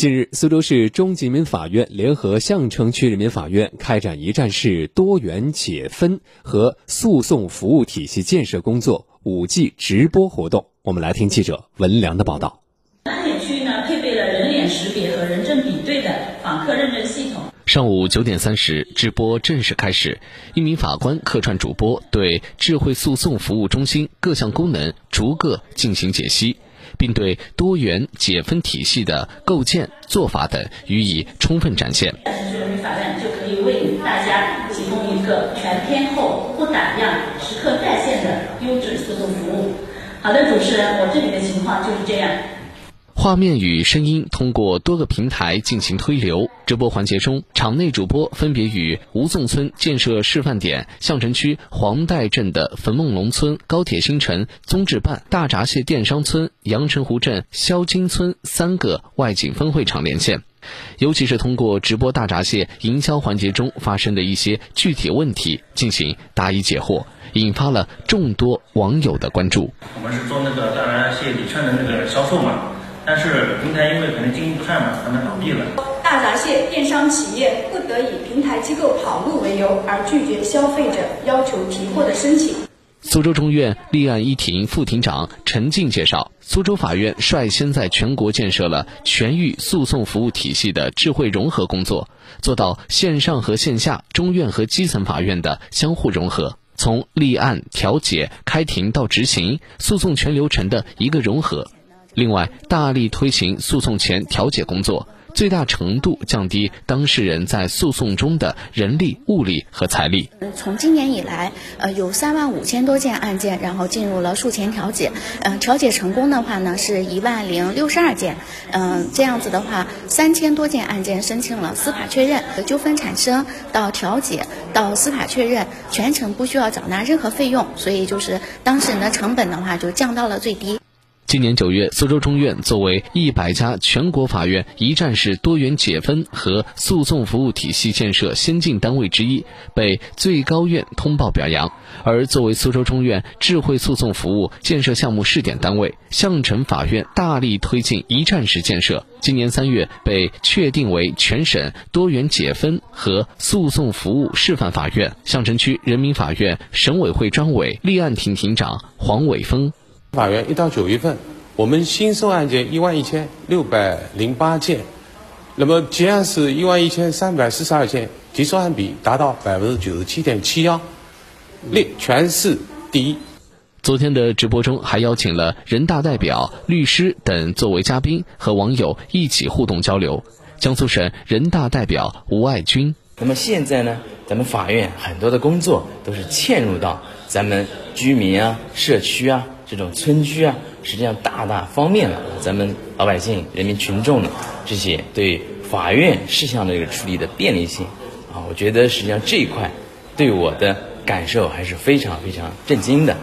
近日，苏州市中级人民法院联合相城区人民法院开展一站式多元解分和诉讼服务体系建设工作五 G 直播活动。我们来听记者文良的报道。安检区呢，配备了人脸识别和人证比对的访客认证系统。上午九点三十，直播正式开始，一名法官客串主播，对智慧诉讼服务中心各项功能逐个进行解析。并对多元解分体系的构建、做法等予以充分展现。人民法院就可以为大家提供一个全天候、不打烊、时刻在线的优质诉讼服务。好的，主持人，我这里的情况就是这样。画面与声音通过多个平台进行推流。直播环节中，场内主播分别与吴宋村建设示范点、相城区黄岱镇的冯梦龙村、高铁新城综治办、大闸蟹电商村、阳澄湖镇肖金村三个外景分会场连线。尤其是通过直播大闸蟹营销环节中发生的一些具体问题进行答疑解惑，引发了众多网友的关注。我们是做那个大闸蟹礼券的那个销售嘛。但是平台因为可能经营不善嘛，他们倒闭了。大闸蟹电商企业不得以平台机构跑路为由而拒绝消费者要求提货的申请。苏州中院立案一庭副庭长陈静介绍，苏州法院率先在全国建设了全域诉讼服务体系的智慧融合工作，做到线上和线下、中院和基层法院的相互融合，从立案、调解、开庭到执行，诉讼全流程的一个融合。另外，大力推行诉讼前调解工作，最大程度降低当事人在诉讼中的人力、物力和财力。从今年以来，呃，有三万五千多件案件，然后进入了诉前调解。嗯，调解成功的话呢，是一万零六十二件。嗯，这样子的话，三千多件案件申请了司法确认，纠纷产生到调解到司法确认，全程不需要缴纳任何费用，所以就是当事人的成本的话就降到了最低。今年九月，苏州中院作为一百家全国法院一站式多元解分和诉讼服务体系建设先进单位之一，被最高院通报表扬。而作为苏州中院智慧诉讼服务建设项目试点单位，相城法院大力推进一站式建设。今年三月，被确定为全省多元解分和诉讼服务示范法院。相城区人民法院省委会专委、立案庭庭长黄伟峰。法院一到九月份，我们新收案件一万一千六百零八件，那么结案是一万一千三百四十二件，结收案比达到百分之九十七点七幺，列全市第一。昨天的直播中还邀请了人大代表、律师等作为嘉宾，和网友一起互动交流。江苏省人大代表吴爱军。那么现在呢，咱们法院很多的工作都是嵌入到咱们居民啊、社区啊。这种村居啊，实际上大大方便了咱们老百姓、人民群众的这些对法院事项的一个处理的便利性啊，我觉得实际上这一块对我的感受还是非常非常震惊的。